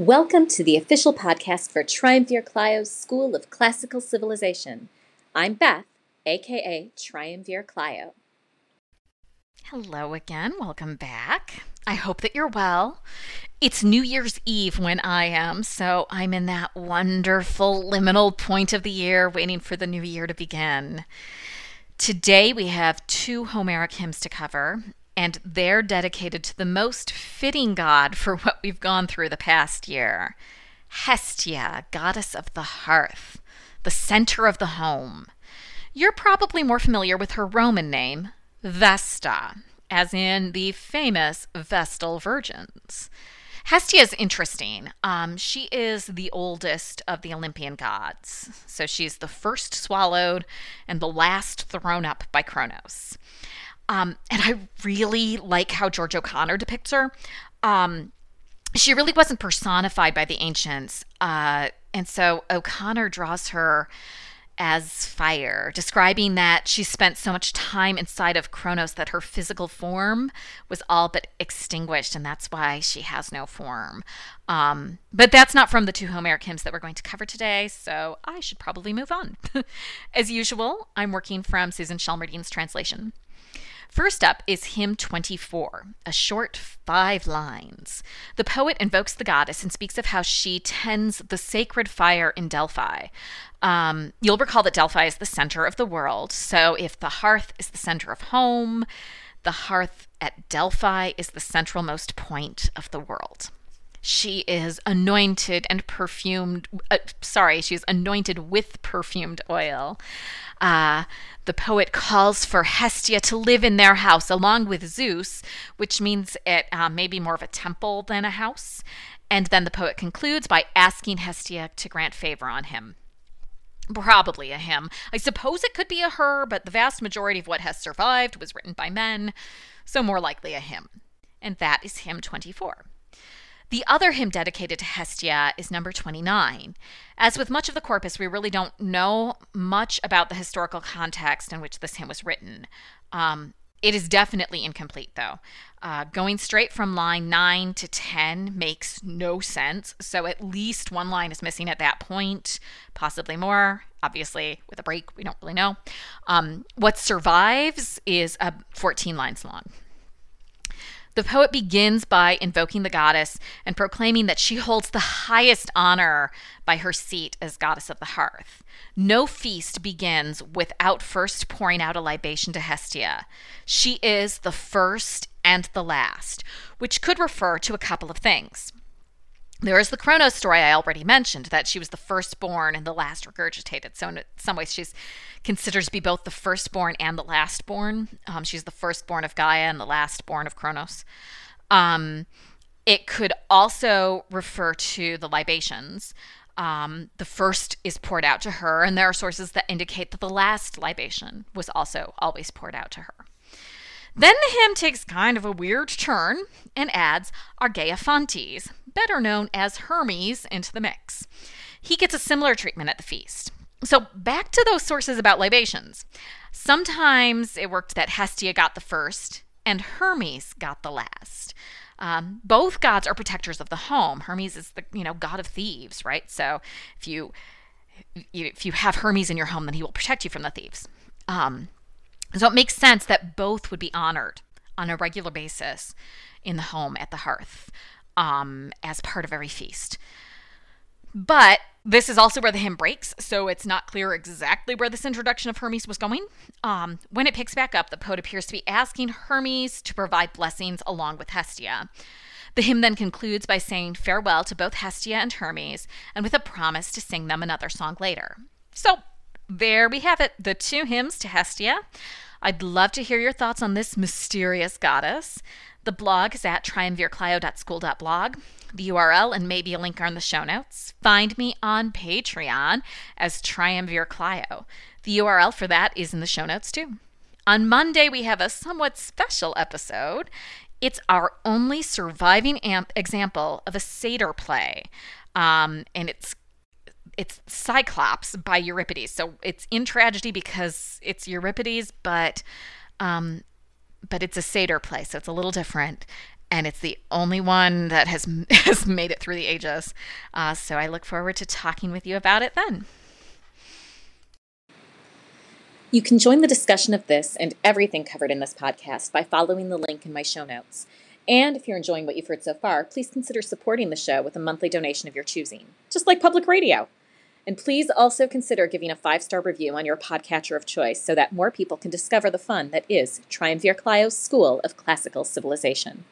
Welcome to the official podcast for Triumvir Clio's School of Classical Civilization. I'm Beth, aka Triumvir Clio. Hello again. Welcome back. I hope that you're well. It's New Year's Eve when I am, so I'm in that wonderful liminal point of the year waiting for the new year to begin. Today we have two Homeric hymns to cover, and they're dedicated to the most fitting god for what we've gone through the past year Hestia, goddess of the hearth, the center of the home. You're probably more familiar with her Roman name, Vesta, as in the famous Vestal Virgins. Hestia is interesting. Um, she is the oldest of the Olympian gods. So she's the first swallowed and the last thrown up by Kronos. Um, and I really like how George O'Connor depicts her. Um, she really wasn't personified by the ancients. Uh, and so O'Connor draws her as fire, describing that she spent so much time inside of Kronos that her physical form was all but extinguished, and that's why she has no form. Um, but that's not from the two Homeric hymns that we're going to cover today, so I should probably move on. as usual, I'm working from Susan Shelmerdine's translation. First up is Hymn 24, a short five lines. The poet invokes the goddess and speaks of how she tends the sacred fire in Delphi. Um, you'll recall that Delphi is the center of the world. So if the hearth is the center of home, the hearth at Delphi is the centralmost point of the world. She is anointed and perfumed. Uh, sorry, she's anointed with perfumed oil. Uh, the poet calls for Hestia to live in their house along with Zeus, which means it uh, may be more of a temple than a house. And then the poet concludes by asking Hestia to grant favor on him. Probably a him. I suppose it could be a her, but the vast majority of what has survived was written by men, so more likely a hymn. And that is hymn 24. The other hymn dedicated to Hestia is number 29. As with much of the corpus, we really don't know much about the historical context in which this hymn was written. Um, it is definitely incomplete, though. Uh, going straight from line 9 to 10 makes no sense. So at least one line is missing at that point, possibly more. Obviously, with a break, we don't really know. Um, what survives is uh, 14 lines long. The poet begins by invoking the goddess and proclaiming that she holds the highest honor by her seat as goddess of the hearth. No feast begins without first pouring out a libation to Hestia. She is the first and the last, which could refer to a couple of things. There is the Kronos story I already mentioned, that she was the firstborn and the last regurgitated. So, in some ways, she's considered to be both the firstborn and the lastborn. Um, she's the firstborn of Gaia and the lastborn of Kronos. Um, it could also refer to the libations. Um, the first is poured out to her, and there are sources that indicate that the last libation was also always poured out to her. Then the hymn takes kind of a weird turn and adds Argeiphontes, better known as Hermes, into the mix. He gets a similar treatment at the feast. So, back to those sources about libations. Sometimes it worked that Hestia got the first and Hermes got the last. Um, both gods are protectors of the home. Hermes is the you know god of thieves, right? So if you if you have Hermes in your home, then he will protect you from the thieves. Um, so it makes sense that both would be honored on a regular basis in the home at the hearth um, as part of every feast. But this is also where the hymn breaks, so it's not clear exactly where this introduction of Hermes was going. Um, when it picks back up, the poet appears to be asking Hermes to provide blessings along with Hestia. The hymn then concludes by saying farewell to both Hestia and Hermes, and with a promise to sing them another song later. So there we have it the two hymns to Hestia. I'd love to hear your thoughts on this mysterious goddess. The blog is at triumvirclio.school.blog. The URL and maybe a link are in the show notes. Find me on Patreon as Triumvir Clio. The URL for that is in the show notes too. On Monday, we have a somewhat special episode. It's our only surviving amp- example of a satyr play, um, and it's it's Cyclops by Euripides. So it's in tragedy because it's Euripides, but um, but it's a satyr play, so it's a little different. and it's the only one that has has made it through the ages. Uh, so I look forward to talking with you about it then. You can join the discussion of this and everything covered in this podcast by following the link in my show notes. And if you're enjoying what you've heard so far, please consider supporting the show with a monthly donation of your choosing, just like public radio. And please also consider giving a five star review on your podcatcher of choice so that more people can discover the fun that is Triumvir Clio's School of Classical Civilization.